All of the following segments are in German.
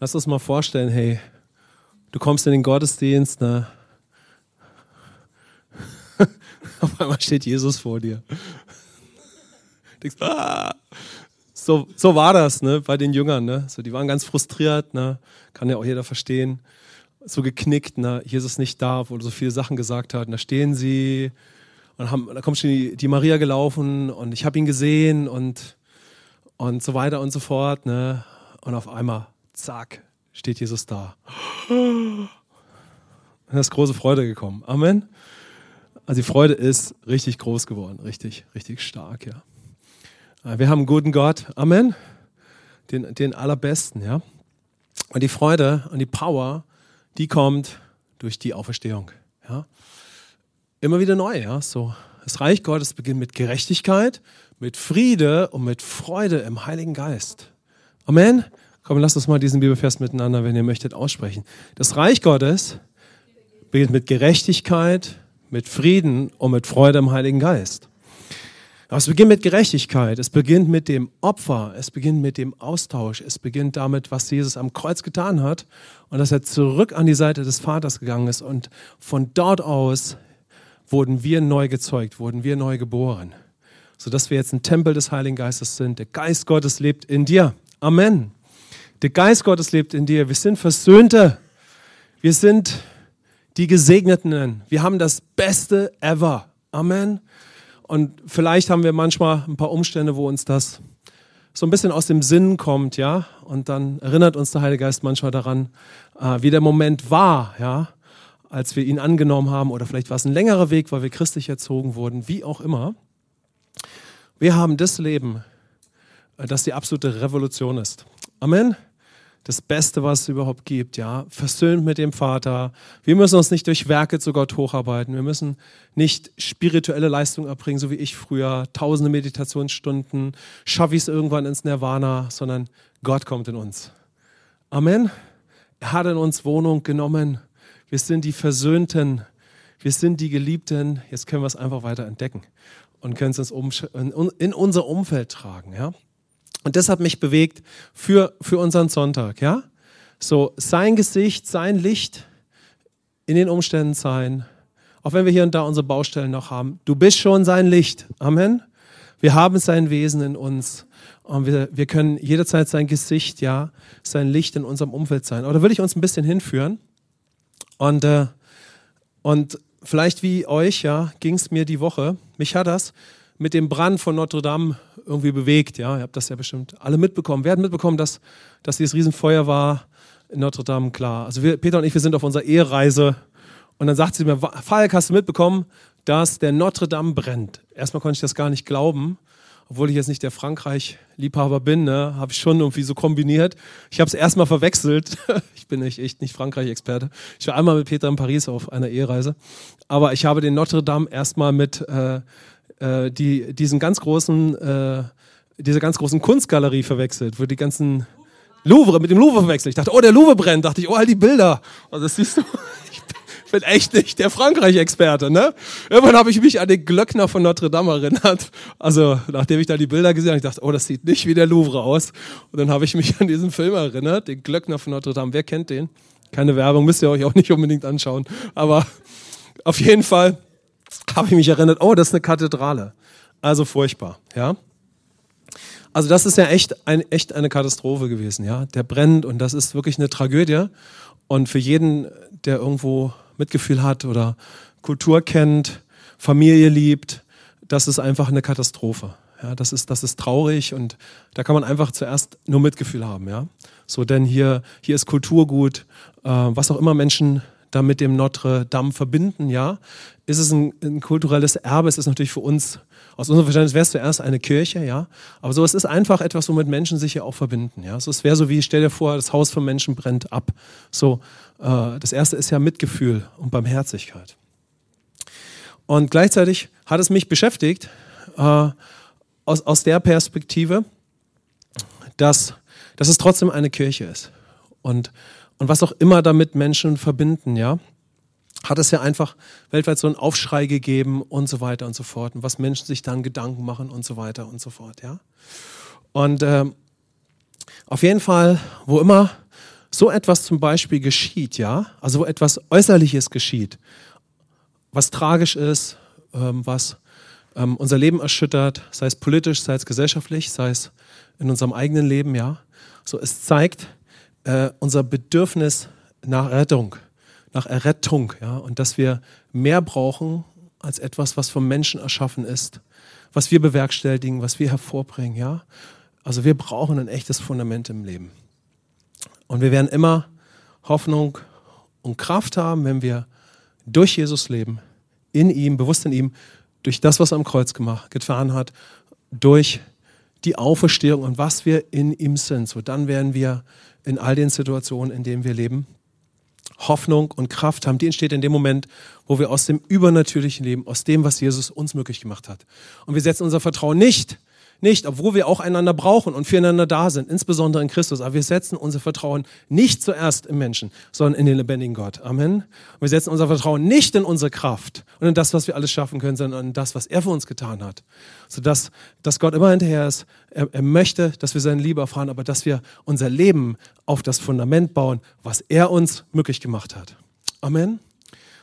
Lass uns mal vorstellen, hey, du kommst in den Gottesdienst, ne? Auf einmal steht Jesus vor dir. Denkst, ah! so, so war das ne, bei den Jüngern. Ne? So, die waren ganz frustriert, ne? kann ja auch jeder verstehen. So geknickt, ne? Jesus nicht da, obwohl er so viele Sachen gesagt hat. Und da stehen sie und haben, da kommt schon die, die Maria gelaufen und ich habe ihn gesehen und, und so weiter und so fort. Ne? Und auf einmal, zack, steht Jesus da. Und da ist große Freude gekommen. Amen. Also die Freude ist richtig groß geworden, richtig, richtig stark, ja. Äh, wir haben einen guten Gott, Amen, den, den allerbesten, ja. Und die Freude und die Power, die kommt durch die Auferstehung, ja. Immer wieder neu, ja. So, das Reich Gottes beginnt mit Gerechtigkeit, mit Friede und mit Freude im Heiligen Geist. Amen. Komm, lasst uns mal diesen Bibelvers miteinander, wenn ihr möchtet, aussprechen. Das Reich Gottes beginnt mit Gerechtigkeit, mit Frieden und mit Freude im Heiligen Geist. Aber es beginnt mit Gerechtigkeit, es beginnt mit dem Opfer, es beginnt mit dem Austausch, es beginnt damit, was Jesus am Kreuz getan hat und dass er zurück an die Seite des Vaters gegangen ist und von dort aus wurden wir neu gezeugt, wurden wir neu geboren, sodass wir jetzt ein Tempel des Heiligen Geistes sind. Der Geist Gottes lebt in dir. Amen. Der Geist Gottes lebt in dir. Wir sind Versöhnte. Wir sind die Gesegneten. Wir haben das Beste ever. Amen. Und vielleicht haben wir manchmal ein paar Umstände, wo uns das so ein bisschen aus dem Sinn kommt, ja. Und dann erinnert uns der Heilige Geist manchmal daran, äh, wie der Moment war, ja, als wir ihn angenommen haben. Oder vielleicht war es ein längerer Weg, weil wir christlich erzogen wurden, wie auch immer. Wir haben das Leben, äh, das die absolute Revolution ist. Amen das Beste, was es überhaupt gibt, ja, versöhnt mit dem Vater. Wir müssen uns nicht durch Werke zu Gott hocharbeiten. Wir müssen nicht spirituelle Leistung erbringen, so wie ich früher, tausende Meditationsstunden, schaffe ich es irgendwann ins Nirvana, sondern Gott kommt in uns. Amen. Er hat in uns Wohnung genommen. Wir sind die Versöhnten. Wir sind die Geliebten. Jetzt können wir es einfach weiter entdecken und können es in unser Umfeld tragen, ja. Und das hat mich bewegt für, für unseren Sonntag, ja? So, sein Gesicht, sein Licht in den Umständen sein. Auch wenn wir hier und da unsere Baustellen noch haben. Du bist schon sein Licht. Amen. Wir haben sein Wesen in uns. Und wir, wir können jederzeit sein Gesicht, ja, sein Licht in unserem Umfeld sein. Oder will ich uns ein bisschen hinführen? Und, äh, und vielleicht wie euch, ja, ging es mir die Woche. Mich hat das mit dem Brand von Notre Dame irgendwie bewegt. Ja, ihr habt das ja bestimmt alle mitbekommen. Wer hat mitbekommen, dass, dass dieses Riesenfeuer war in Notre Dame? Klar. Also wir, Peter und ich, wir sind auf unserer Ehereise und dann sagt sie mir, Falk, hast du mitbekommen, dass der Notre Dame brennt? Erstmal konnte ich das gar nicht glauben. Obwohl ich jetzt nicht der Frankreich-Liebhaber bin, ne, habe ich schon irgendwie so kombiniert. Ich habe es erstmal verwechselt. ich bin nicht, echt nicht Frankreich-Experte. Ich war einmal mit Peter in Paris auf einer Ehereise. Aber ich habe den Notre Dame erstmal mit äh, äh, die, diesen ganz großen, äh, diese ganz großen Kunstgalerie verwechselt, wo die ganzen Louvre, mit dem Louvre verwechselt. Ich dachte, oh, der Louvre brennt. Dachte ich, oh, all die Bilder. Also das siehst du, ich bin echt nicht der Frankreich-Experte, ne? Irgendwann habe ich mich an den Glöckner von Notre Dame erinnert. Also, nachdem ich da die Bilder gesehen habe, ich dachte, oh, das sieht nicht wie der Louvre aus. Und dann habe ich mich an diesen Film erinnert, den Glöckner von Notre Dame. Wer kennt den? Keine Werbung, müsst ihr euch auch nicht unbedingt anschauen. Aber auf jeden Fall habe ich mich erinnert, oh, das ist eine Kathedrale. Also furchtbar, ja. Also das ist ja echt, ein, echt eine Katastrophe gewesen, ja. Der brennt und das ist wirklich eine Tragödie. Und für jeden, der irgendwo Mitgefühl hat oder Kultur kennt, Familie liebt, das ist einfach eine Katastrophe. Ja, das ist, das ist traurig und da kann man einfach zuerst nur Mitgefühl haben, ja. So, denn hier, hier ist Kulturgut, äh, was auch immer Menschen da mit dem Notre Dame verbinden, ja, ist es ein, ein kulturelles Erbe. Es ist natürlich für uns, aus unserem Verständnis wäre es zuerst eine Kirche, ja, aber so, es ist einfach etwas, womit Menschen sich ja auch verbinden, ja. So, es wäre so wie, stell dir vor, das Haus von Menschen brennt ab. So, äh, das erste ist ja Mitgefühl und Barmherzigkeit. Und gleichzeitig hat es mich beschäftigt, äh, aus, aus der Perspektive, dass, dass es trotzdem eine Kirche ist. Und und was auch immer damit Menschen verbinden, ja, hat es ja einfach weltweit so einen Aufschrei gegeben und so weiter und so fort. Und was Menschen sich dann Gedanken machen und so weiter und so fort, ja. Und ähm, auf jeden Fall, wo immer so etwas zum Beispiel geschieht, ja, also wo etwas Äußerliches geschieht, was tragisch ist, ähm, was ähm, unser Leben erschüttert, sei es politisch, sei es gesellschaftlich, sei es in unserem eigenen Leben, ja. So, es zeigt äh, unser Bedürfnis nach Errettung, nach Errettung, ja, und dass wir mehr brauchen als etwas, was vom Menschen erschaffen ist, was wir bewerkstelligen, was wir hervorbringen, ja. Also wir brauchen ein echtes Fundament im Leben. Und wir werden immer Hoffnung und Kraft haben, wenn wir durch Jesus leben, in ihm, bewusst in ihm, durch das, was er am Kreuz gemacht, getan hat, durch die Auferstehung und was wir in ihm sind. So dann werden wir in all den Situationen, in denen wir leben, Hoffnung und Kraft haben. Die entsteht in dem Moment, wo wir aus dem übernatürlichen Leben, aus dem, was Jesus uns möglich gemacht hat. Und wir setzen unser Vertrauen nicht nicht, obwohl wir auch einander brauchen und füreinander da sind, insbesondere in Christus. Aber wir setzen unser Vertrauen nicht zuerst im Menschen, sondern in den lebendigen Gott. Amen. Und wir setzen unser Vertrauen nicht in unsere Kraft und in das, was wir alles schaffen können, sondern in das, was er für uns getan hat. Sodass dass Gott immer hinterher ist. Er, er möchte, dass wir seine Liebe erfahren, aber dass wir unser Leben auf das Fundament bauen, was er uns möglich gemacht hat. Amen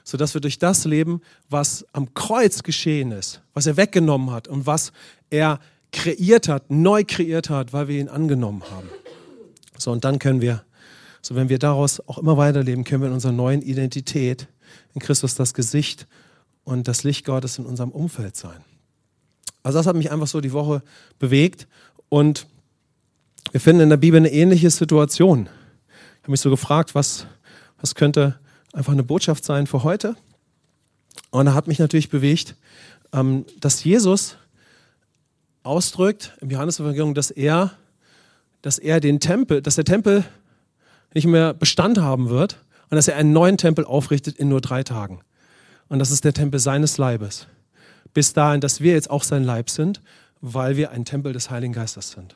sodass wir durch das leben, was am Kreuz geschehen ist, was er weggenommen hat und was er kreiert hat, neu kreiert hat, weil wir ihn angenommen haben. So, und dann können wir, so wenn wir daraus auch immer weiterleben, können wir in unserer neuen Identität in Christus das Gesicht und das Licht Gottes in unserem Umfeld sein. Also das hat mich einfach so die Woche bewegt und wir finden in der Bibel eine ähnliche Situation. Ich habe mich so gefragt, was, was könnte einfach eine Botschaft sein für heute? Und da hat mich natürlich bewegt, ähm, dass Jesus ausdrückt im Johannesevangelium, dass er, dass er den Tempel, dass der Tempel nicht mehr Bestand haben wird und dass er einen neuen Tempel aufrichtet in nur drei Tagen. Und das ist der Tempel seines Leibes. Bis dahin, dass wir jetzt auch sein Leib sind, weil wir ein Tempel des Heiligen Geistes sind.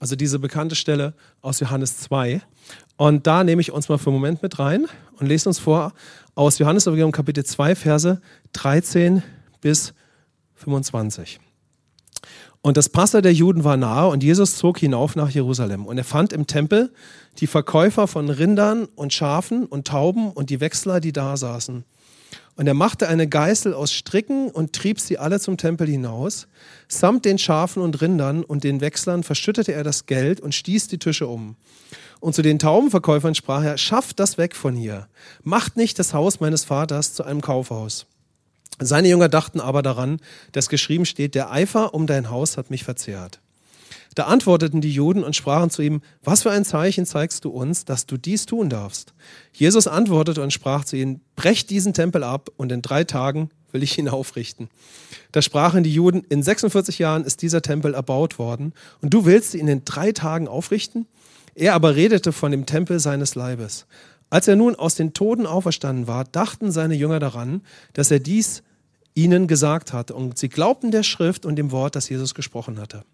Also diese bekannte Stelle aus Johannes 2. Und da nehme ich uns mal für einen Moment mit rein und lese uns vor aus Johannes Evangelium Kapitel 2, Verse 13 bis 25. Und das Passa der Juden war nahe und Jesus zog hinauf nach Jerusalem. Und er fand im Tempel die Verkäufer von Rindern und Schafen und Tauben und die Wechsler, die da saßen. Und er machte eine Geißel aus Stricken und trieb sie alle zum Tempel hinaus. Samt den Schafen und Rindern und den Wechslern verschüttete er das Geld und stieß die Tische um. Und zu den Taubenverkäufern sprach er, schafft das weg von hier. Macht nicht das Haus meines Vaters zu einem Kaufhaus. Seine Jünger dachten aber daran, dass geschrieben steht, der Eifer um dein Haus hat mich verzehrt. Da antworteten die Juden und sprachen zu ihm, was für ein Zeichen zeigst du uns, dass du dies tun darfst? Jesus antwortete und sprach zu ihnen, brecht diesen Tempel ab und in drei Tagen will ich ihn aufrichten. Da sprachen die Juden, in 46 Jahren ist dieser Tempel erbaut worden und du willst ihn in drei Tagen aufrichten? Er aber redete von dem Tempel seines Leibes. Als er nun aus den Toten auferstanden war, dachten seine Jünger daran, dass er dies ihnen gesagt hat. Und sie glaubten der Schrift und dem Wort, das Jesus gesprochen hatte.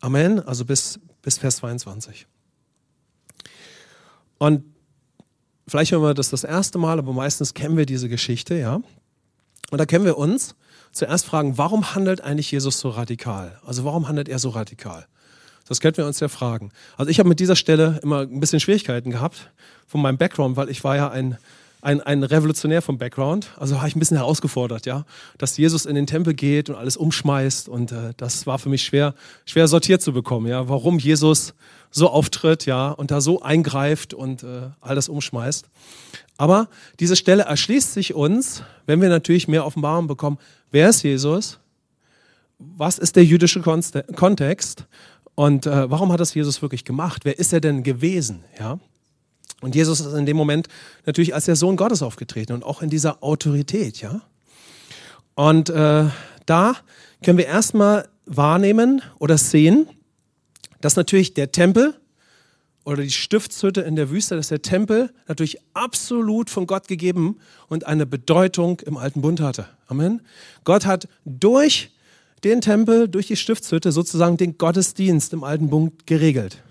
Amen, also bis, bis Vers 22. Und vielleicht hören wir das das erste Mal, aber meistens kennen wir diese Geschichte, ja. Und da können wir uns zuerst fragen, warum handelt eigentlich Jesus so radikal? Also warum handelt er so radikal? Das könnten wir uns ja fragen. Also ich habe mit dieser Stelle immer ein bisschen Schwierigkeiten gehabt von meinem Background, weil ich war ja ein, ein, ein Revolutionär vom Background. Also war ich ein bisschen herausgefordert, ja, dass Jesus in den Tempel geht und alles umschmeißt und äh, das war für mich schwer, schwer sortiert zu bekommen, ja, warum Jesus so auftritt, ja, und da so eingreift und äh, alles umschmeißt. Aber diese Stelle erschließt sich uns, wenn wir natürlich mehr Offenbarung bekommen, wer ist Jesus? Was ist der jüdische Kontext? Und äh, warum hat das Jesus wirklich gemacht? Wer ist er denn gewesen? Ja? Und Jesus ist in dem Moment natürlich als der Sohn Gottes aufgetreten und auch in dieser Autorität. Ja? Und äh, da können wir erstmal wahrnehmen oder sehen, dass natürlich der Tempel oder die Stiftshütte in der Wüste, dass der Tempel natürlich absolut von Gott gegeben und eine Bedeutung im alten Bund hatte. Amen. Gott hat durch den Tempel durch die Stiftshütte sozusagen den Gottesdienst im alten Bund geregelt.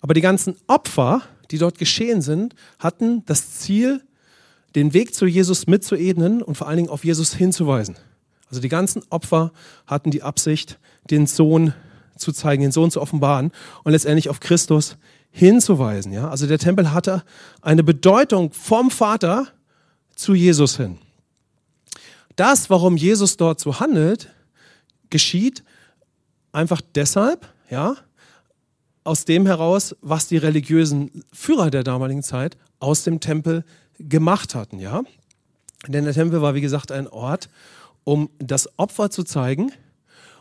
Aber die ganzen Opfer, die dort geschehen sind, hatten das Ziel, den Weg zu Jesus mitzuebnen und vor allen Dingen auf Jesus hinzuweisen. Also die ganzen Opfer hatten die Absicht, den Sohn zu zeigen, den Sohn zu offenbaren und letztendlich auf Christus hinzuweisen. Ja? Also der Tempel hatte eine Bedeutung vom Vater zu Jesus hin. Das, warum Jesus dort so handelt, geschieht einfach deshalb, ja, aus dem heraus, was die religiösen Führer der damaligen Zeit aus dem Tempel gemacht hatten, ja. Denn der Tempel war, wie gesagt, ein Ort, um das Opfer zu zeigen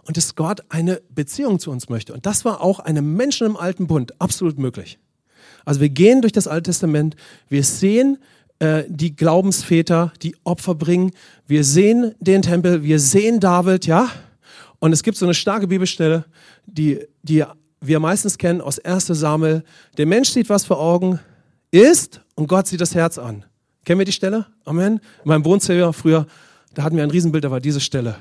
und dass Gott eine Beziehung zu uns möchte. Und das war auch einem Menschen im Alten Bund absolut möglich. Also wir gehen durch das Alte Testament, wir sehen äh, die Glaubensväter, die Opfer bringen, wir sehen den Tempel, wir sehen David, ja. Und es gibt so eine starke Bibelstelle, die, die wir meistens kennen aus 1 Samuel. Der Mensch sieht was vor Augen, ist und Gott sieht das Herz an. Kennen wir die Stelle? Amen. In meinem Wohnzimmer früher, da hatten wir ein Riesenbild, da war diese Stelle.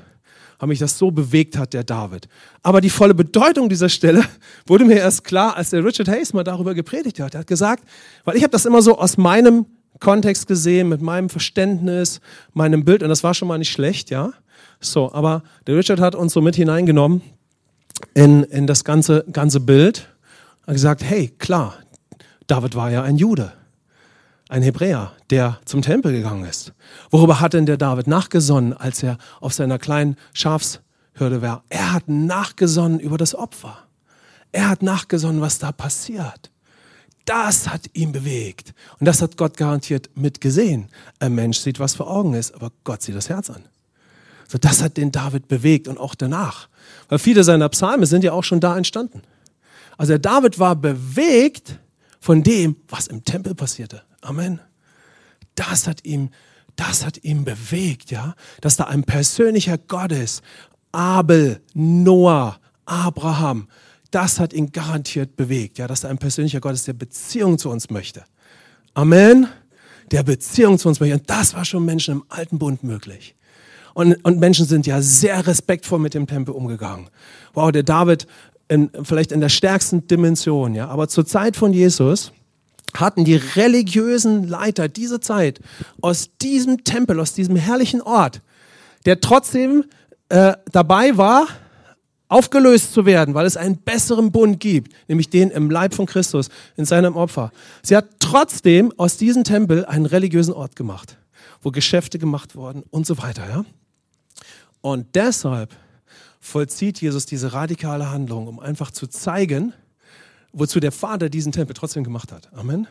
Haben mich das so bewegt hat, der David. Aber die volle Bedeutung dieser Stelle wurde mir erst klar, als der Richard Hayes mal darüber gepredigt hat. Er hat gesagt, weil ich habe das immer so aus meinem Kontext gesehen, mit meinem Verständnis, meinem Bild, und das war schon mal nicht schlecht, ja. So, aber der Richard hat uns so mit hineingenommen in, in das ganze, ganze Bild. Hat gesagt, hey, klar, David war ja ein Jude ein Hebräer, der zum Tempel gegangen ist. Worüber hat denn der David nachgesonnen, als er auf seiner kleinen Schafshürde war? Er hat nachgesonnen über das Opfer. Er hat nachgesonnen, was da passiert. Das hat ihn bewegt. Und das hat Gott garantiert mitgesehen. Ein Mensch sieht, was vor Augen ist, aber Gott sieht das Herz an. So, das hat den David bewegt und auch danach. Weil viele seiner Psalme sind ja auch schon da entstanden. Also der David war bewegt von dem, was im Tempel passierte. Amen. Das hat ihm, das hat ihm bewegt, ja, dass da ein persönlicher Gott ist. Abel, Noah, Abraham, das hat ihn garantiert bewegt, ja, dass da ein persönlicher Gott ist, der Beziehung zu uns möchte. Amen. Der Beziehung zu uns möchte. Und das war schon Menschen im alten Bund möglich. Und, und Menschen sind ja sehr respektvoll mit dem Tempel umgegangen. Wow, der David in, vielleicht in der stärksten Dimension, ja. Aber zur Zeit von Jesus hatten die religiösen Leiter dieser Zeit aus diesem Tempel, aus diesem herrlichen Ort, der trotzdem äh, dabei war, aufgelöst zu werden, weil es einen besseren Bund gibt, nämlich den im Leib von Christus, in seinem Opfer. Sie hat trotzdem aus diesem Tempel einen religiösen Ort gemacht, wo Geschäfte gemacht wurden und so weiter. Ja? Und deshalb vollzieht Jesus diese radikale Handlung, um einfach zu zeigen, wozu der Vater diesen Tempel trotzdem gemacht hat. Amen.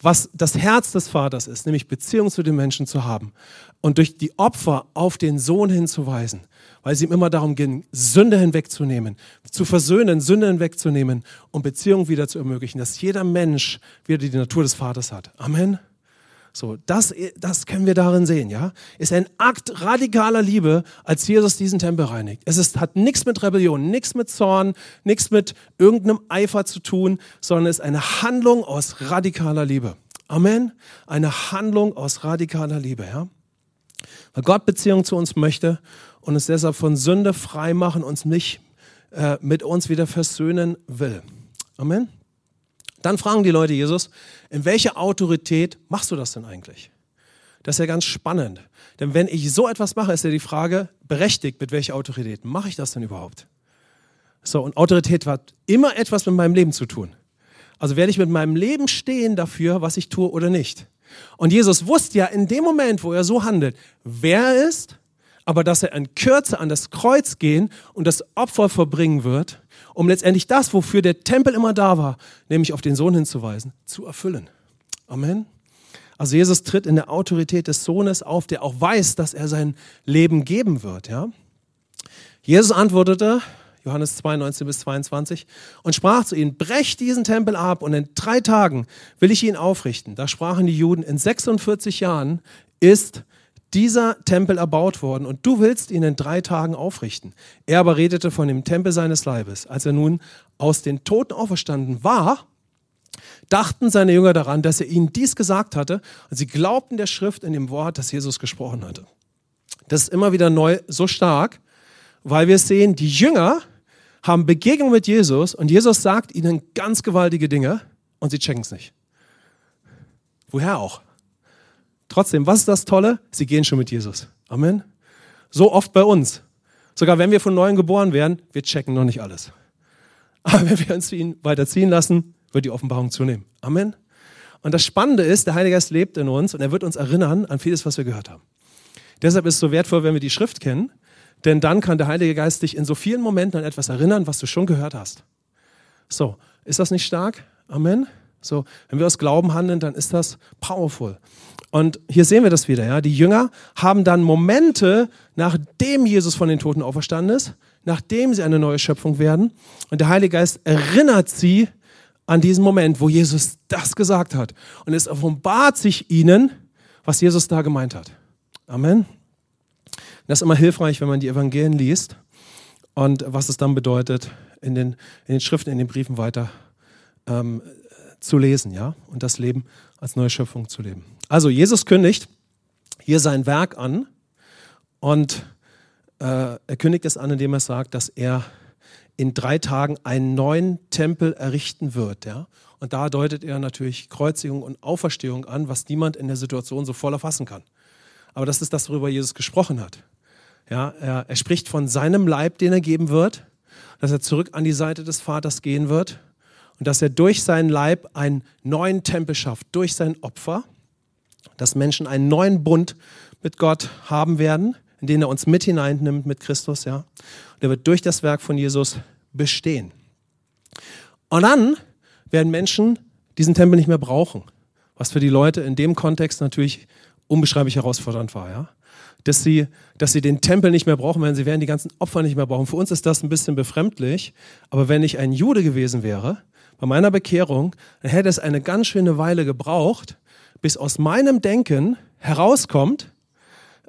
Was das Herz des Vaters ist, nämlich Beziehung zu den Menschen zu haben und durch die Opfer auf den Sohn hinzuweisen, weil es ihm immer darum ging, Sünde hinwegzunehmen, zu versöhnen, Sünde hinwegzunehmen und Beziehung wieder zu ermöglichen, dass jeder Mensch wieder die Natur des Vaters hat. Amen. So, das, das können wir darin sehen, ja. Ist ein Akt radikaler Liebe, als Jesus diesen Tempel reinigt. Es ist, hat nichts mit Rebellion, nichts mit Zorn, nichts mit irgendeinem Eifer zu tun, sondern ist eine Handlung aus radikaler Liebe. Amen. Eine Handlung aus radikaler Liebe, ja. Weil Gott Beziehung zu uns möchte und uns deshalb von Sünde frei machen, uns nicht äh, mit uns wieder versöhnen will. Amen. Dann fragen die Leute Jesus, in welcher Autorität machst du das denn eigentlich? Das ist ja ganz spannend. Denn wenn ich so etwas mache, ist ja die Frage berechtigt, mit welcher Autorität mache ich das denn überhaupt? So, und Autorität hat immer etwas mit meinem Leben zu tun. Also werde ich mit meinem Leben stehen dafür, was ich tue oder nicht. Und Jesus wusste ja in dem Moment, wo er so handelt, wer er ist, aber dass er in Kürze an das Kreuz gehen und das Opfer verbringen wird, um letztendlich das, wofür der Tempel immer da war, nämlich auf den Sohn hinzuweisen, zu erfüllen. Amen. Also Jesus tritt in der Autorität des Sohnes auf, der auch weiß, dass er sein Leben geben wird. Ja? Jesus antwortete, Johannes 2, 19 bis 22, und sprach zu ihnen, brecht diesen Tempel ab und in drei Tagen will ich ihn aufrichten. Da sprachen die Juden, in 46 Jahren ist dieser Tempel erbaut worden und du willst ihn in drei Tagen aufrichten. Er aber redete von dem Tempel seines Leibes. Als er nun aus den Toten auferstanden war, dachten seine Jünger daran, dass er ihnen dies gesagt hatte und sie glaubten der Schrift in dem Wort, das Jesus gesprochen hatte. Das ist immer wieder neu so stark, weil wir sehen, die Jünger haben Begegnung mit Jesus und Jesus sagt ihnen ganz gewaltige Dinge und sie checken es nicht. Woher auch? Trotzdem, was ist das Tolle? Sie gehen schon mit Jesus. Amen. So oft bei uns. Sogar wenn wir von neuem geboren werden, wir checken noch nicht alles. Aber wenn wir uns zu ihm weiterziehen lassen, wird die Offenbarung zunehmen. Amen. Und das Spannende ist, der Heilige Geist lebt in uns und er wird uns erinnern an vieles, was wir gehört haben. Deshalb ist es so wertvoll, wenn wir die Schrift kennen, denn dann kann der Heilige Geist dich in so vielen Momenten an etwas erinnern, was du schon gehört hast. So, ist das nicht stark? Amen. So, wenn wir aus Glauben handeln, dann ist das powerful. Und hier sehen wir das wieder, ja. Die Jünger haben dann Momente, nachdem Jesus von den Toten auferstanden ist, nachdem sie eine neue Schöpfung werden. Und der Heilige Geist erinnert sie an diesen Moment, wo Jesus das gesagt hat. Und es offenbart sich ihnen, was Jesus da gemeint hat. Amen. Das ist immer hilfreich, wenn man die Evangelien liest und was es dann bedeutet, in den, in den Schriften, in den Briefen weiter ähm, zu lesen, ja, und das Leben als neue Schöpfung zu leben. Also Jesus kündigt hier sein Werk an und äh, er kündigt es an, indem er sagt, dass er in drei Tagen einen neuen Tempel errichten wird. Ja? Und da deutet er natürlich Kreuzigung und Auferstehung an, was niemand in der Situation so voll erfassen kann. Aber das ist das, worüber Jesus gesprochen hat. Ja, er, er spricht von seinem Leib, den er geben wird, dass er zurück an die Seite des Vaters gehen wird und dass er durch seinen Leib einen neuen Tempel schafft, durch sein Opfer, dass Menschen einen neuen Bund mit Gott haben werden, in den er uns mit hineinnimmt mit Christus, ja. Und er wird durch das Werk von Jesus bestehen. Und dann werden Menschen diesen Tempel nicht mehr brauchen, was für die Leute in dem Kontext natürlich unbeschreiblich herausfordernd war, ja. Dass sie, dass sie den Tempel nicht mehr brauchen werden, sie werden die ganzen Opfer nicht mehr brauchen. Für uns ist das ein bisschen befremdlich, aber wenn ich ein Jude gewesen wäre, bei meiner Bekehrung, dann hätte es eine ganz schöne Weile gebraucht, bis aus meinem Denken herauskommt,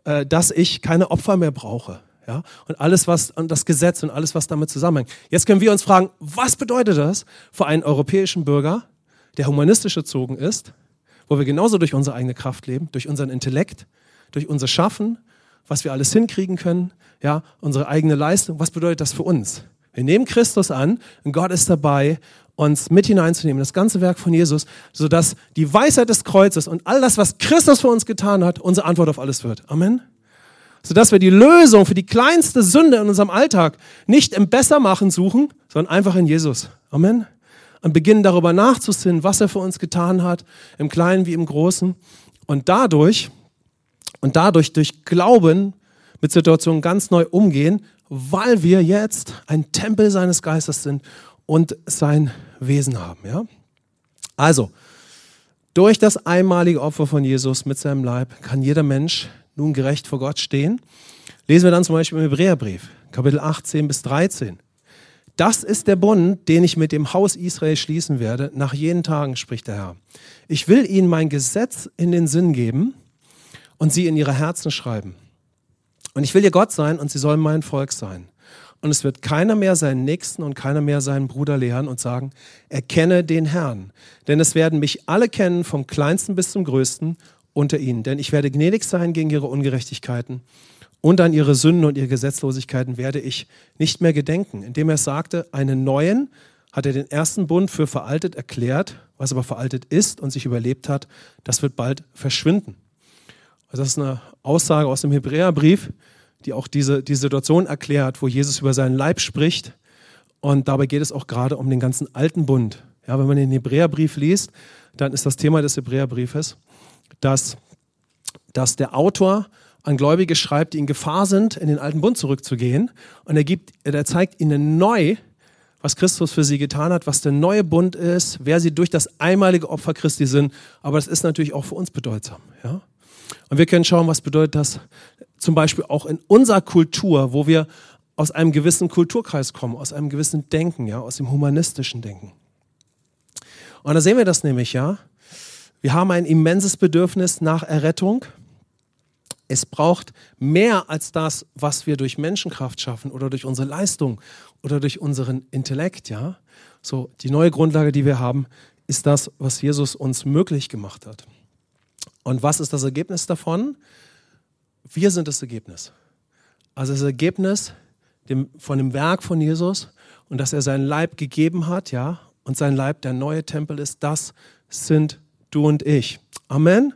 äh, dass ich keine Opfer mehr brauche. Ja? Und alles, was, und das Gesetz und alles, was damit zusammenhängt. Jetzt können wir uns fragen, was bedeutet das für einen europäischen Bürger, der humanistisch erzogen ist, wo wir genauso durch unsere eigene Kraft leben, durch unseren Intellekt, durch unser Schaffen, was wir alles hinkriegen können, ja, unsere eigene Leistung. Was bedeutet das für uns? Wir nehmen Christus an und Gott ist dabei, uns mit hineinzunehmen, das ganze Werk von Jesus, sodass die Weisheit des Kreuzes und all das, was Christus für uns getan hat, unsere Antwort auf alles wird. Amen. Sodass wir die Lösung für die kleinste Sünde in unserem Alltag nicht im Bessermachen suchen, sondern einfach in Jesus. Amen. Und beginnen darüber nachzusinnen, was er für uns getan hat, im Kleinen wie im Großen. Und dadurch, und dadurch durch Glauben mit Situationen ganz neu umgehen, weil wir jetzt ein Tempel seines Geistes sind und sein Wesen haben. Ja? Also, durch das einmalige Opfer von Jesus mit seinem Leib kann jeder Mensch nun gerecht vor Gott stehen. Lesen wir dann zum Beispiel im Hebräerbrief, Kapitel 18 bis 13. Das ist der Bund, den ich mit dem Haus Israel schließen werde, nach jenen Tagen, spricht der Herr. Ich will ihnen mein Gesetz in den Sinn geben und sie in ihre Herzen schreiben. Und ich will ihr Gott sein und sie sollen mein Volk sein. Und es wird keiner mehr seinen Nächsten und keiner mehr seinen Bruder lehren und sagen, erkenne den Herrn. Denn es werden mich alle kennen, vom kleinsten bis zum größten unter ihnen. Denn ich werde gnädig sein gegen ihre Ungerechtigkeiten und an ihre Sünden und ihre Gesetzlosigkeiten werde ich nicht mehr gedenken. Indem er sagte, einen neuen hat er den ersten Bund für veraltet erklärt, was aber veraltet ist und sich überlebt hat, das wird bald verschwinden. Also das ist eine Aussage aus dem Hebräerbrief, die auch diese, die Situation erklärt, wo Jesus über seinen Leib spricht. Und dabei geht es auch gerade um den ganzen alten Bund. Ja, wenn man den Hebräerbrief liest, dann ist das Thema des Hebräerbriefes, dass, dass der Autor an Gläubige schreibt, die in Gefahr sind, in den alten Bund zurückzugehen. Und er, gibt, er zeigt ihnen neu, was Christus für sie getan hat, was der neue Bund ist, wer sie durch das einmalige Opfer Christi sind. Aber das ist natürlich auch für uns bedeutsam. Ja? Und wir können schauen, was bedeutet das zum Beispiel auch in unserer Kultur, wo wir aus einem gewissen Kulturkreis kommen, aus einem gewissen Denken, ja, aus dem humanistischen Denken. Und da sehen wir das nämlich, ja. Wir haben ein immenses Bedürfnis nach Errettung. Es braucht mehr als das, was wir durch Menschenkraft schaffen oder durch unsere Leistung oder durch unseren Intellekt, ja. So, die neue Grundlage, die wir haben, ist das, was Jesus uns möglich gemacht hat. Und was ist das Ergebnis davon? Wir sind das Ergebnis. Also das Ergebnis dem, von dem Werk von Jesus und dass er seinen Leib gegeben hat, ja, und sein Leib der neue Tempel ist, das sind du und ich. Amen.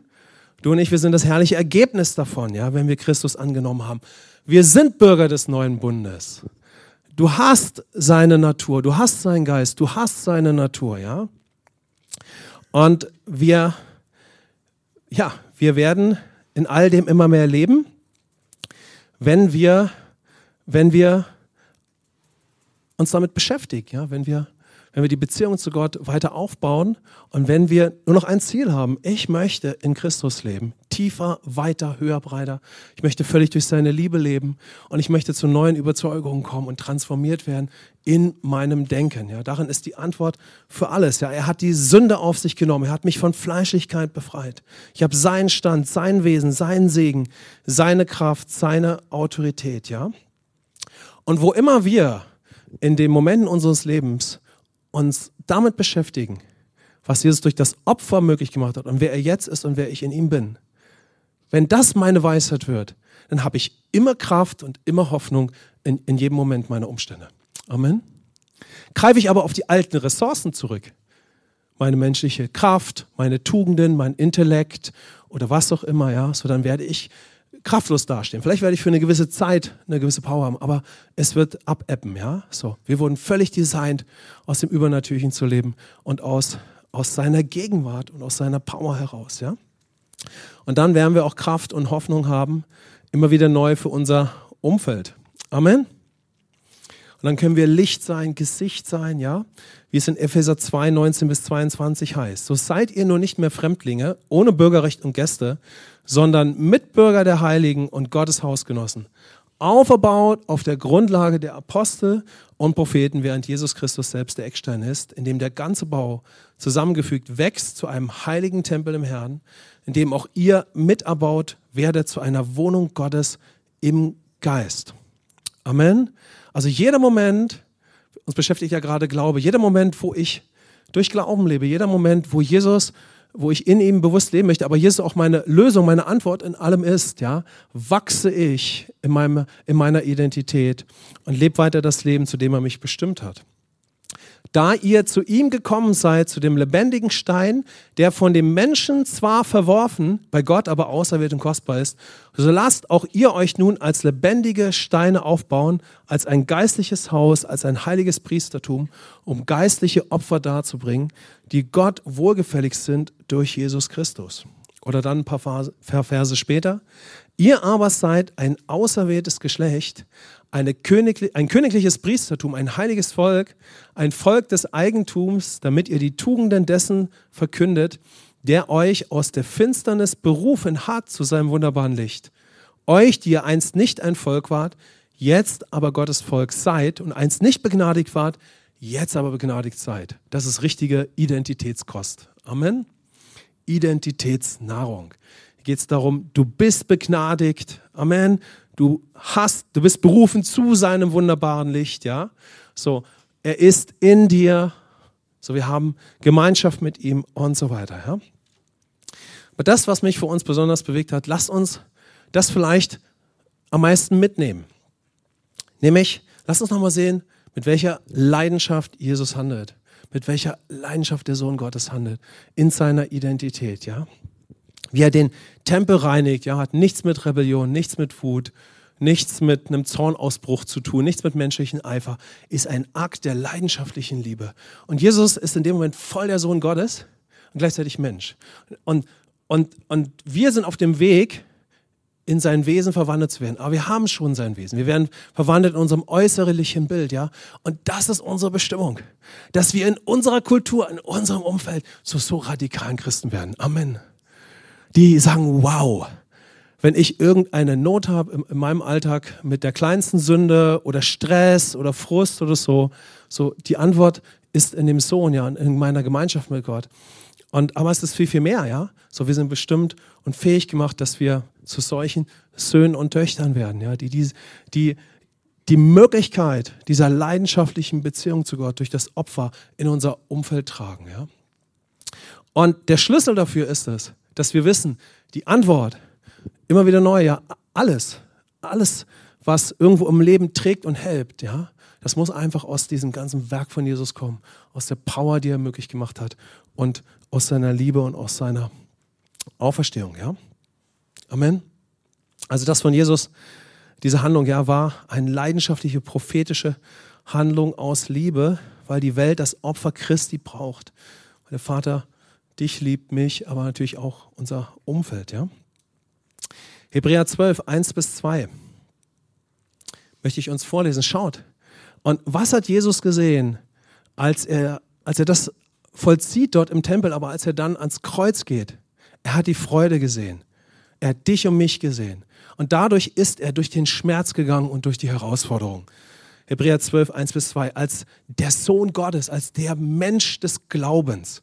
Du und ich, wir sind das herrliche Ergebnis davon, ja, wenn wir Christus angenommen haben. Wir sind Bürger des neuen Bundes. Du hast seine Natur, du hast seinen Geist, du hast seine Natur, ja. Und wir, ja, wir werden in all dem immer mehr leben, wenn wir, wenn wir uns damit beschäftigen, ja, wenn wir wenn wir die Beziehung zu Gott weiter aufbauen und wenn wir nur noch ein Ziel haben, ich möchte in Christus leben, tiefer, weiter, höher, breiter. Ich möchte völlig durch seine Liebe leben und ich möchte zu neuen Überzeugungen kommen und transformiert werden in meinem Denken. Ja, darin ist die Antwort für alles. Ja, er hat die Sünde auf sich genommen. Er hat mich von Fleischlichkeit befreit. Ich habe seinen Stand, sein Wesen, seinen Segen, seine Kraft, seine Autorität. Ja, und wo immer wir in den Momenten unseres Lebens uns damit beschäftigen, was Jesus durch das Opfer möglich gemacht hat und wer er jetzt ist und wer ich in ihm bin, wenn das meine Weisheit wird, dann habe ich immer Kraft und immer Hoffnung in, in jedem Moment meiner Umstände. Amen. Greife ich aber auf die alten Ressourcen zurück, meine menschliche Kraft, meine Tugenden, mein Intellekt oder was auch immer, ja, so dann werde ich kraftlos dastehen. Vielleicht werde ich für eine gewisse Zeit eine gewisse Power haben, aber es wird abebben, ja? So, wir wurden völlig designt, aus dem Übernatürlichen zu leben und aus, aus seiner Gegenwart und aus seiner Power heraus, ja? Und dann werden wir auch Kraft und Hoffnung haben, immer wieder neu für unser Umfeld. Amen. Und dann können wir Licht sein, Gesicht sein, ja, wie es in Epheser 2, 19 bis 22 heißt. So seid ihr nur nicht mehr Fremdlinge, ohne Bürgerrecht und Gäste, sondern Mitbürger der Heiligen und Gottes Hausgenossen. Auferbaut auf der Grundlage der Apostel und Propheten, während Jesus Christus selbst der Eckstein ist, in dem der ganze Bau zusammengefügt wächst zu einem heiligen Tempel im Herrn, in dem auch ihr miterbaut werdet zu einer Wohnung Gottes im Geist. Amen. Also jeder Moment, uns beschäftigt ja gerade Glaube, jeder Moment, wo ich durch Glauben lebe, jeder Moment, wo Jesus, wo ich in ihm bewusst leben möchte, aber Jesus auch meine Lösung, meine Antwort in allem ist, ja, wachse ich in, meinem, in meiner Identität und lebe weiter das Leben, zu dem er mich bestimmt hat da ihr zu ihm gekommen seid, zu dem lebendigen Stein, der von dem Menschen zwar verworfen, bei Gott aber auserwählt und kostbar ist, so lasst auch ihr euch nun als lebendige Steine aufbauen, als ein geistliches Haus, als ein heiliges Priestertum, um geistliche Opfer darzubringen, die Gott wohlgefällig sind durch Jesus Christus. Oder dann ein paar Verse später. Ihr aber seid ein auserwähltes Geschlecht, königli ein königliches Priestertum, ein heiliges Volk, ein Volk des Eigentums, damit ihr die Tugenden dessen verkündet, der euch aus der Finsternis berufen hat zu seinem wunderbaren Licht. Euch, die ihr einst nicht ein Volk wart, jetzt aber Gottes Volk seid und einst nicht begnadigt wart, jetzt aber begnadigt seid. Das ist richtige Identitätskost. Amen. Identitätsnahrung. Geht es darum, du bist begnadigt. Amen. Du hast, du bist berufen zu seinem wunderbaren Licht, ja. So, er ist in dir. So, wir haben Gemeinschaft mit ihm und so weiter, ja. Aber das, was mich für uns besonders bewegt hat, lasst uns das vielleicht am meisten mitnehmen. Nämlich, lasst uns nochmal sehen, mit welcher Leidenschaft Jesus handelt. Mit welcher Leidenschaft der Sohn Gottes handelt. In seiner Identität, ja wie er den Tempel reinigt, ja, hat nichts mit Rebellion, nichts mit Wut, nichts mit einem Zornausbruch zu tun, nichts mit menschlichen Eifer, ist ein Akt der leidenschaftlichen Liebe. Und Jesus ist in dem Moment voll der Sohn Gottes und gleichzeitig Mensch. Und, und, und wir sind auf dem Weg, in sein Wesen verwandelt zu werden. Aber wir haben schon sein Wesen. Wir werden verwandelt in unserem äußerlichen Bild, ja. Und das ist unsere Bestimmung. Dass wir in unserer Kultur, in unserem Umfeld zu so radikalen Christen werden. Amen die sagen, wow, wenn ich irgendeine Not habe in meinem Alltag mit der kleinsten Sünde oder Stress oder Frust oder so, so die Antwort ist in dem Sohn, ja, in meiner Gemeinschaft mit Gott. Und, aber es ist viel, viel mehr, ja. So, wir sind bestimmt und fähig gemacht, dass wir zu solchen Söhnen und Töchtern werden, ja, die, die, die, die Möglichkeit dieser leidenschaftlichen Beziehung zu Gott durch das Opfer in unser Umfeld tragen, ja. Und der Schlüssel dafür ist es, dass wir wissen, die Antwort immer wieder neu, ja, alles, alles, was irgendwo im Leben trägt und hält, ja, das muss einfach aus diesem ganzen Werk von Jesus kommen, aus der Power, die er möglich gemacht hat und aus seiner Liebe und aus seiner Auferstehung, ja. Amen. Also das von Jesus, diese Handlung, ja, war eine leidenschaftliche prophetische Handlung aus Liebe, weil die Welt das Opfer Christi braucht. Der Vater dich liebt mich, aber natürlich auch unser Umfeld, ja. Hebräer 12, 1 bis 2 möchte ich uns vorlesen. Schaut. Und was hat Jesus gesehen, als er, als er das vollzieht dort im Tempel, aber als er dann ans Kreuz geht? Er hat die Freude gesehen. Er hat dich und mich gesehen. Und dadurch ist er durch den Schmerz gegangen und durch die Herausforderung. Hebräer 12, 1 bis 2, als der Sohn Gottes, als der Mensch des Glaubens.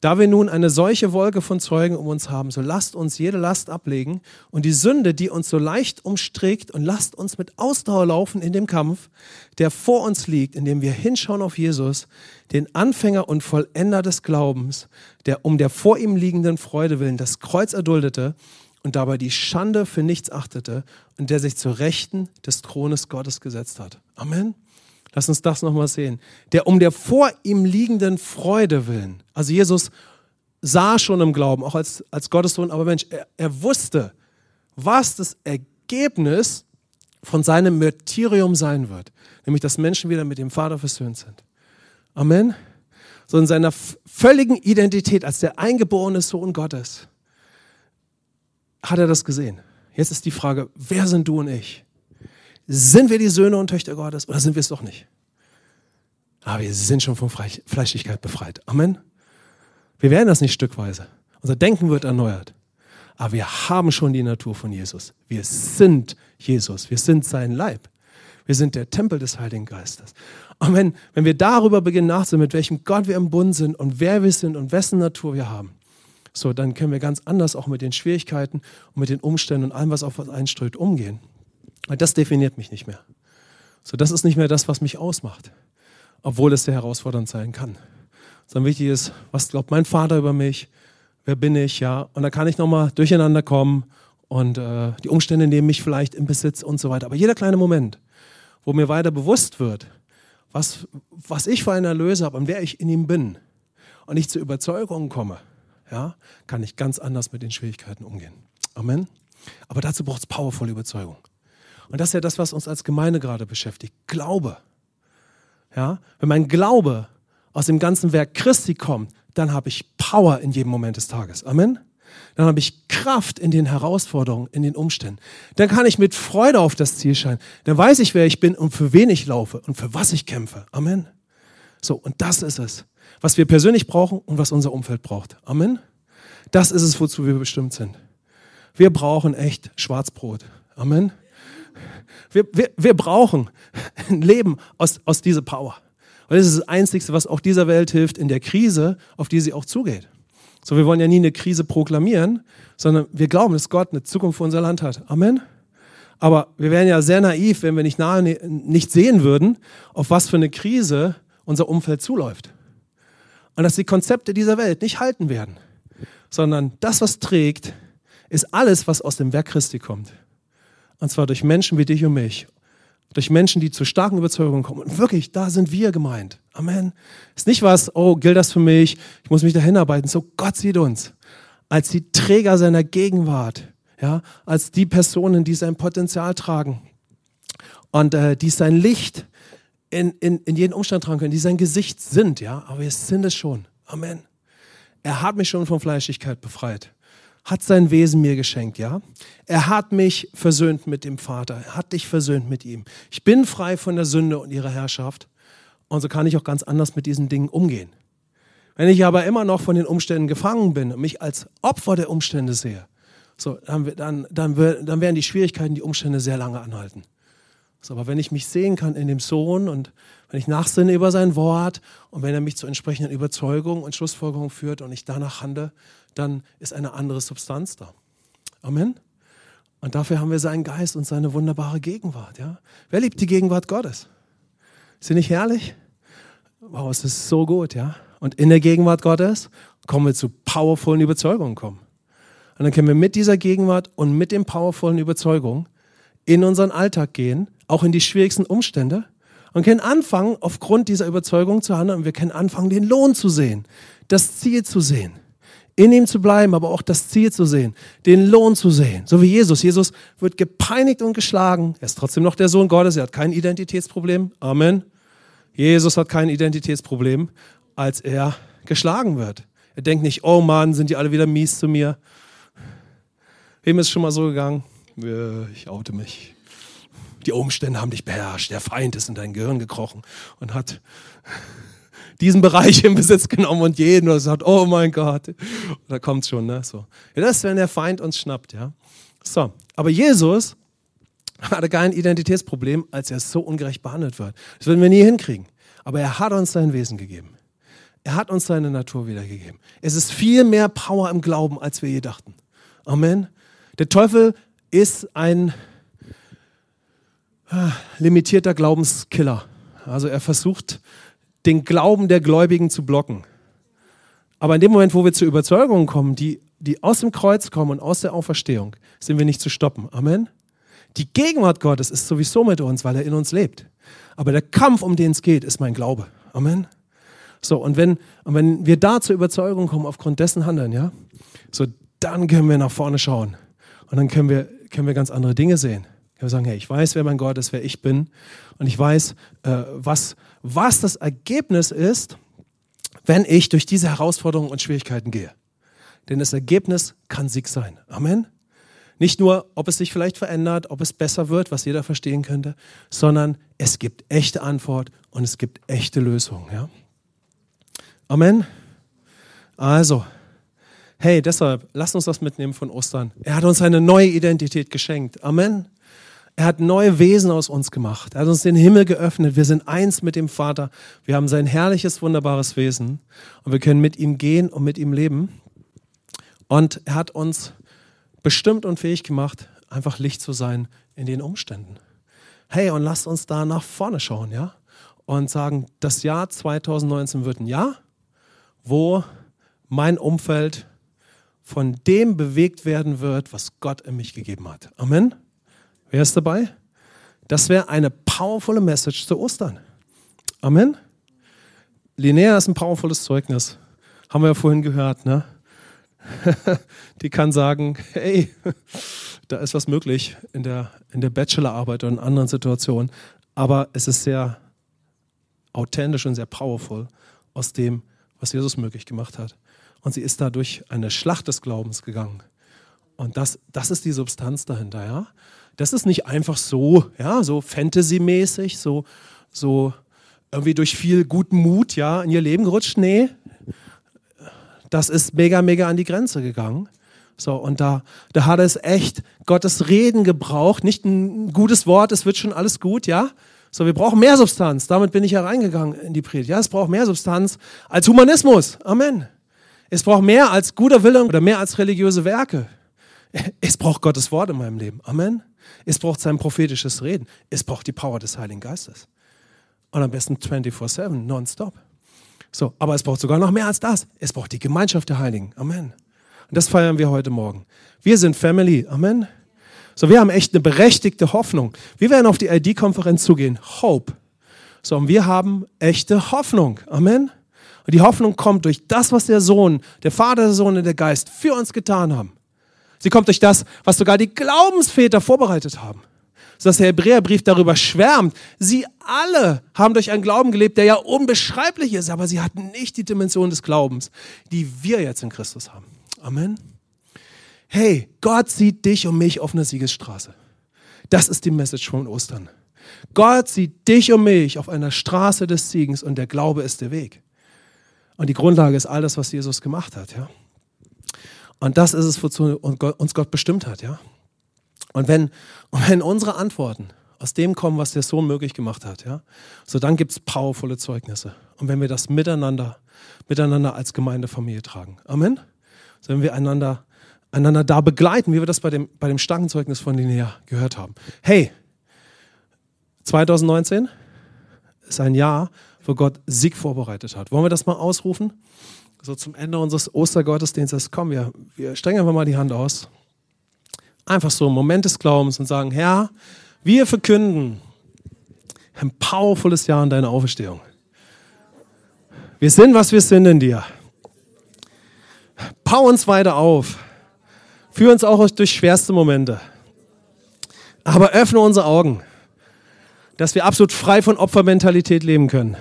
Da wir nun eine solche Wolke von Zeugen um uns haben, so lasst uns jede Last ablegen und die Sünde, die uns so leicht umstrickt, und lasst uns mit Ausdauer laufen in dem Kampf, der vor uns liegt, indem wir hinschauen auf Jesus, den Anfänger und Vollender des Glaubens, der um der vor ihm liegenden Freude willen das Kreuz erduldete und dabei die Schande für nichts achtete und der sich zur Rechten des Thrones Gottes gesetzt hat. Amen. Lass uns das nochmal sehen. Der um der vor ihm liegenden Freude willen. Also Jesus sah schon im Glauben, auch als, als Gottessohn, aber Mensch, er, er wusste, was das Ergebnis von seinem Märtyrium sein wird. Nämlich, dass Menschen wieder mit dem Vater versöhnt sind. Amen. So in seiner völligen Identität als der eingeborene Sohn Gottes hat er das gesehen. Jetzt ist die Frage, wer sind du und ich? Sind wir die Söhne und Töchter Gottes oder sind wir es doch nicht? Aber wir sind schon von Fleischlichkeit befreit. Amen. Wir werden das nicht stückweise. Unser Denken wird erneuert. Aber wir haben schon die Natur von Jesus. Wir sind Jesus. Wir sind sein Leib. Wir sind der Tempel des Heiligen Geistes. Und wenn, wenn wir darüber beginnen nachzudenken, mit welchem Gott wir im Bund sind und wer wir sind und wessen Natur wir haben, so, dann können wir ganz anders auch mit den Schwierigkeiten und mit den Umständen und allem, was auf uns einströmt, umgehen. Weil das definiert mich nicht mehr. So, das ist nicht mehr das, was mich ausmacht, obwohl es sehr herausfordernd sein kann. Sondern wichtig ist, was glaubt mein Vater über mich? Wer bin ich? Ja, und da kann ich nochmal durcheinander kommen und äh, die Umstände nehmen mich vielleicht in Besitz und so weiter. Aber jeder kleine Moment, wo mir weiter bewusst wird, was, was ich für einen Erlöser habe und wer ich in ihm bin und ich zur Überzeugung komme, ja, kann ich ganz anders mit den Schwierigkeiten umgehen. Amen. Aber dazu braucht es powervolle Überzeugung. Und das ist ja das, was uns als Gemeinde gerade beschäftigt. Glaube. Ja? Wenn mein Glaube aus dem ganzen Werk Christi kommt, dann habe ich Power in jedem Moment des Tages. Amen. Dann habe ich Kraft in den Herausforderungen, in den Umständen. Dann kann ich mit Freude auf das Ziel scheinen. Dann weiß ich, wer ich bin und für wen ich laufe und für was ich kämpfe. Amen. So, und das ist es, was wir persönlich brauchen und was unser Umfeld braucht. Amen. Das ist es, wozu wir bestimmt sind. Wir brauchen echt Schwarzbrot. Amen. Wir, wir, wir brauchen ein Leben aus, aus dieser Power. Weil das ist das Einzige, was auch dieser Welt hilft in der Krise, auf die sie auch zugeht. So, wir wollen ja nie eine Krise proklamieren, sondern wir glauben, dass Gott eine Zukunft für unser Land hat. Amen. Aber wir wären ja sehr naiv, wenn wir nicht, nahe, nicht sehen würden, auf was für eine Krise unser Umfeld zuläuft. Und dass die Konzepte dieser Welt nicht halten werden, sondern das, was trägt, ist alles, was aus dem Werk Christi kommt. Und zwar durch Menschen wie dich und mich. Durch Menschen, die zu starken Überzeugungen kommen. Und wirklich, da sind wir gemeint. Amen. Ist nicht was, oh, gilt das für mich? Ich muss mich dahin arbeiten. So, Gott sieht uns als die Träger seiner Gegenwart. Ja, als die Personen, die sein Potenzial tragen. Und äh, die sein Licht in, in, in jeden Umstand tragen können, die sein Gesicht sind. Ja, aber wir sind es schon. Amen. Er hat mich schon von Fleischigkeit befreit hat sein Wesen mir geschenkt, ja? Er hat mich versöhnt mit dem Vater. Er hat dich versöhnt mit ihm. Ich bin frei von der Sünde und ihrer Herrschaft. Und so kann ich auch ganz anders mit diesen Dingen umgehen. Wenn ich aber immer noch von den Umständen gefangen bin und mich als Opfer der Umstände sehe, so, dann, dann, dann, dann werden die Schwierigkeiten, die Umstände sehr lange anhalten. So, aber wenn ich mich sehen kann in dem Sohn und wenn ich nachsinne über sein Wort und wenn er mich zu entsprechenden Überzeugungen und Schlussfolgerungen führt und ich danach handle, dann ist eine andere Substanz da. Amen. Und dafür haben wir seinen Geist und seine wunderbare Gegenwart. Ja? Wer liebt die Gegenwart Gottes? Ist sie nicht herrlich? Wow, es ist so gut, ja. Und in der Gegenwart Gottes kommen wir zu powervollen Überzeugungen kommen. Und dann können wir mit dieser Gegenwart und mit den powervollen Überzeugungen in unseren Alltag gehen, auch in die schwierigsten Umstände und können anfangen, aufgrund dieser Überzeugung zu handeln und wir können anfangen, den Lohn zu sehen, das Ziel zu sehen in ihm zu bleiben, aber auch das Ziel zu sehen, den Lohn zu sehen. So wie Jesus. Jesus wird gepeinigt und geschlagen. Er ist trotzdem noch der Sohn Gottes. Er hat kein Identitätsproblem. Amen. Jesus hat kein Identitätsproblem, als er geschlagen wird. Er denkt nicht, oh Mann, sind die alle wieder mies zu mir. Wem ist schon mal so gegangen? Ich oute mich. Die Umstände haben dich beherrscht. Der Feind ist in dein Gehirn gekrochen und hat diesen Bereich in Besitz genommen und jeden und sagt, oh mein Gott. Da kommt schon, ne? So. Ja, das ist, wenn der Feind uns schnappt, ja. So. Aber Jesus hatte kein Identitätsproblem, als er so ungerecht behandelt wird. Das würden wir nie hinkriegen. Aber er hat uns sein Wesen gegeben. Er hat uns seine Natur wiedergegeben. Es ist viel mehr Power im Glauben, als wir je dachten. Amen. Der Teufel ist ein ah, limitierter Glaubenskiller. Also er versucht, den Glauben der Gläubigen zu blocken. Aber in dem Moment, wo wir zur Überzeugung kommen, die, die aus dem Kreuz kommen und aus der Auferstehung, sind wir nicht zu stoppen. Amen. Die Gegenwart Gottes ist sowieso mit uns, weil er in uns lebt. Aber der Kampf, um den es geht, ist mein Glaube. Amen. So, und wenn, und wenn wir da zur Überzeugung kommen, aufgrund dessen handeln, ja, so, dann können wir nach vorne schauen. Und dann können wir, können wir ganz andere Dinge sehen. Wir sagen, hey, ich weiß, wer mein Gott ist, wer ich bin. Und ich weiß, äh, was, was das Ergebnis ist, wenn ich durch diese Herausforderungen und Schwierigkeiten gehe. Denn das Ergebnis kann Sieg sein. Amen. Nicht nur, ob es sich vielleicht verändert, ob es besser wird, was jeder verstehen könnte, sondern es gibt echte Antwort und es gibt echte Lösungen. Ja? Amen. Also, hey, deshalb, lasst uns das mitnehmen von Ostern. Er hat uns eine neue Identität geschenkt. Amen. Er hat neue Wesen aus uns gemacht. Er hat uns den Himmel geöffnet. Wir sind eins mit dem Vater. Wir haben sein herrliches, wunderbares Wesen. Und wir können mit ihm gehen und mit ihm leben. Und er hat uns bestimmt und fähig gemacht, einfach Licht zu sein in den Umständen. Hey, und lasst uns da nach vorne schauen, ja? Und sagen, das Jahr 2019 wird ein Jahr, wo mein Umfeld von dem bewegt werden wird, was Gott in mich gegeben hat. Amen. Wer ist dabei? Das wäre eine powervolle Message zu Ostern. Amen. Linnea ist ein powervolles Zeugnis. Haben wir ja vorhin gehört, ne? die kann sagen, hey, da ist was möglich in der, in der Bachelorarbeit oder in anderen Situationen. Aber es ist sehr authentisch und sehr powerful aus dem, was Jesus möglich gemacht hat. Und sie ist da durch eine Schlacht des Glaubens gegangen. Und das, das ist die Substanz dahinter, ja. Das ist nicht einfach so, ja, so Fantasy-mäßig, so, so irgendwie durch viel guten Mut, ja, in ihr Leben gerutscht. Nee, das ist mega, mega an die Grenze gegangen. So, und da, da hat es echt Gottes Reden gebraucht, nicht ein gutes Wort, es wird schon alles gut, ja? So, wir brauchen mehr Substanz. Damit bin ich hereingegangen in die Predigt. Ja, es braucht mehr Substanz als Humanismus. Amen. Es braucht mehr als guter Wille oder mehr als religiöse Werke. Es braucht Gottes Wort in meinem Leben. Amen. Es braucht sein prophetisches Reden. Es braucht die Power des Heiligen Geistes. Und am besten 24-7, nonstop. So, aber es braucht sogar noch mehr als das. Es braucht die Gemeinschaft der Heiligen. Amen. Und das feiern wir heute Morgen. Wir sind Family. Amen. So, wir haben echt eine berechtigte Hoffnung. Wir werden auf die ID-Konferenz zugehen. Hope. So, und wir haben echte Hoffnung. Amen. Und die Hoffnung kommt durch das, was der Sohn, der Vater, der Sohn und der Geist für uns getan haben. Sie kommt durch das, was sogar die Glaubensväter vorbereitet haben dass der Hebräerbrief darüber schwärmt. Sie alle haben durch einen Glauben gelebt, der ja unbeschreiblich ist, aber sie hatten nicht die Dimension des Glaubens, die wir jetzt in Christus haben. Amen. Hey, Gott sieht dich und mich auf einer Siegesstraße. Das ist die Message von Ostern. Gott sieht dich und mich auf einer Straße des Siegens und der Glaube ist der Weg. Und die Grundlage ist all das, was Jesus gemacht hat, ja. Und das ist es, wozu uns Gott bestimmt hat, ja. Und wenn, wenn unsere Antworten aus dem kommen, was der Sohn möglich gemacht hat, ja, so dann gibt es powervolle Zeugnisse. Und wenn wir das miteinander, miteinander als Gemeindefamilie tragen. Amen. So wenn wir einander, einander da begleiten, wie wir das bei dem, bei dem starken Zeugnis von Linnea gehört haben. Hey, 2019 ist ein Jahr, wo Gott Sieg vorbereitet hat. Wollen wir das mal ausrufen? So zum Ende unseres Ostergottesdienstes. Komm, wir, wir strengen einfach mal die Hand aus. Einfach so Moment des Glaubens und sagen, Herr, wir verkünden ein powervolles Jahr in deiner Auferstehung. Wir sind, was wir sind in dir. Bau uns weiter auf. Führ uns auch durch schwerste Momente. Aber öffne unsere Augen, dass wir absolut frei von Opfermentalität leben können.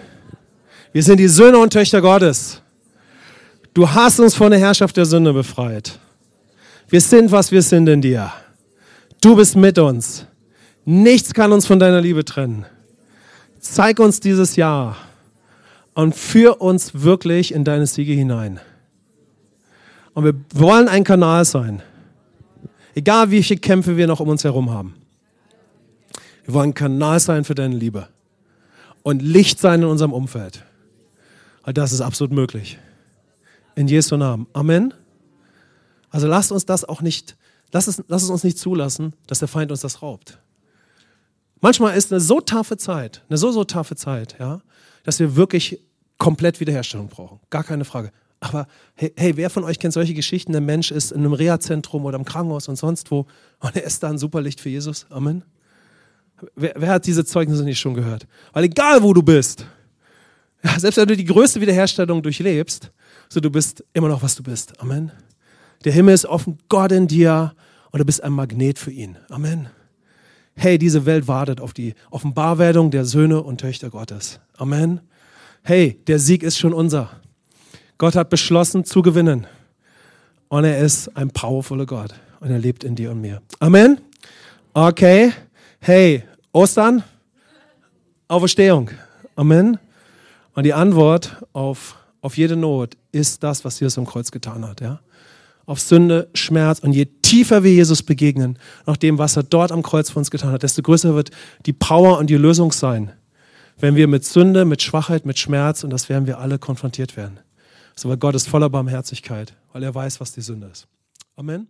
Wir sind die Söhne und Töchter Gottes. Du hast uns von der Herrschaft der Sünde befreit. Wir sind, was wir sind in dir. Du bist mit uns. Nichts kann uns von deiner Liebe trennen. Zeig uns dieses Jahr und führ uns wirklich in deine Siege hinein. Und wir wollen ein Kanal sein. Egal wie viele Kämpfe wir noch um uns herum haben. Wir wollen ein Kanal sein für deine Liebe. Und Licht sein in unserem Umfeld. Weil das ist absolut möglich. In Jesu Namen. Amen. Also lasst uns das auch nicht, lasst es, lasst es uns nicht zulassen, dass der Feind uns das raubt. Manchmal ist eine so taffe Zeit, eine so, so taffe Zeit, ja, dass wir wirklich komplett Wiederherstellung brauchen. Gar keine Frage. Aber hey, hey, wer von euch kennt solche Geschichten? Der Mensch ist in einem Reha-Zentrum oder im Krankenhaus und sonst wo und er ist da ein Superlicht für Jesus. Amen. Wer, wer, hat diese Zeugnisse nicht schon gehört? Weil egal wo du bist, selbst wenn du die größte Wiederherstellung durchlebst, so du bist immer noch, was du bist. Amen. Der Himmel ist offen, Gott in dir und du bist ein Magnet für ihn. Amen. Hey, diese Welt wartet auf die Offenbarwerdung der Söhne und Töchter Gottes. Amen. Hey, der Sieg ist schon unser. Gott hat beschlossen zu gewinnen. Und er ist ein powervoller Gott. Und er lebt in dir und mir. Amen. Okay. Hey, Ostern, Auferstehung. Amen. Und die Antwort auf, auf jede Not ist das, was Jesus am Kreuz getan hat. Ja? Auf Sünde, Schmerz. Und je tiefer wir Jesus begegnen, nach dem, was er dort am Kreuz für uns getan hat, desto größer wird die Power und die Lösung sein, wenn wir mit Sünde, mit Schwachheit, mit Schmerz, und das werden wir alle konfrontiert werden. So, weil Gott ist voller Barmherzigkeit, weil er weiß, was die Sünde ist. Amen.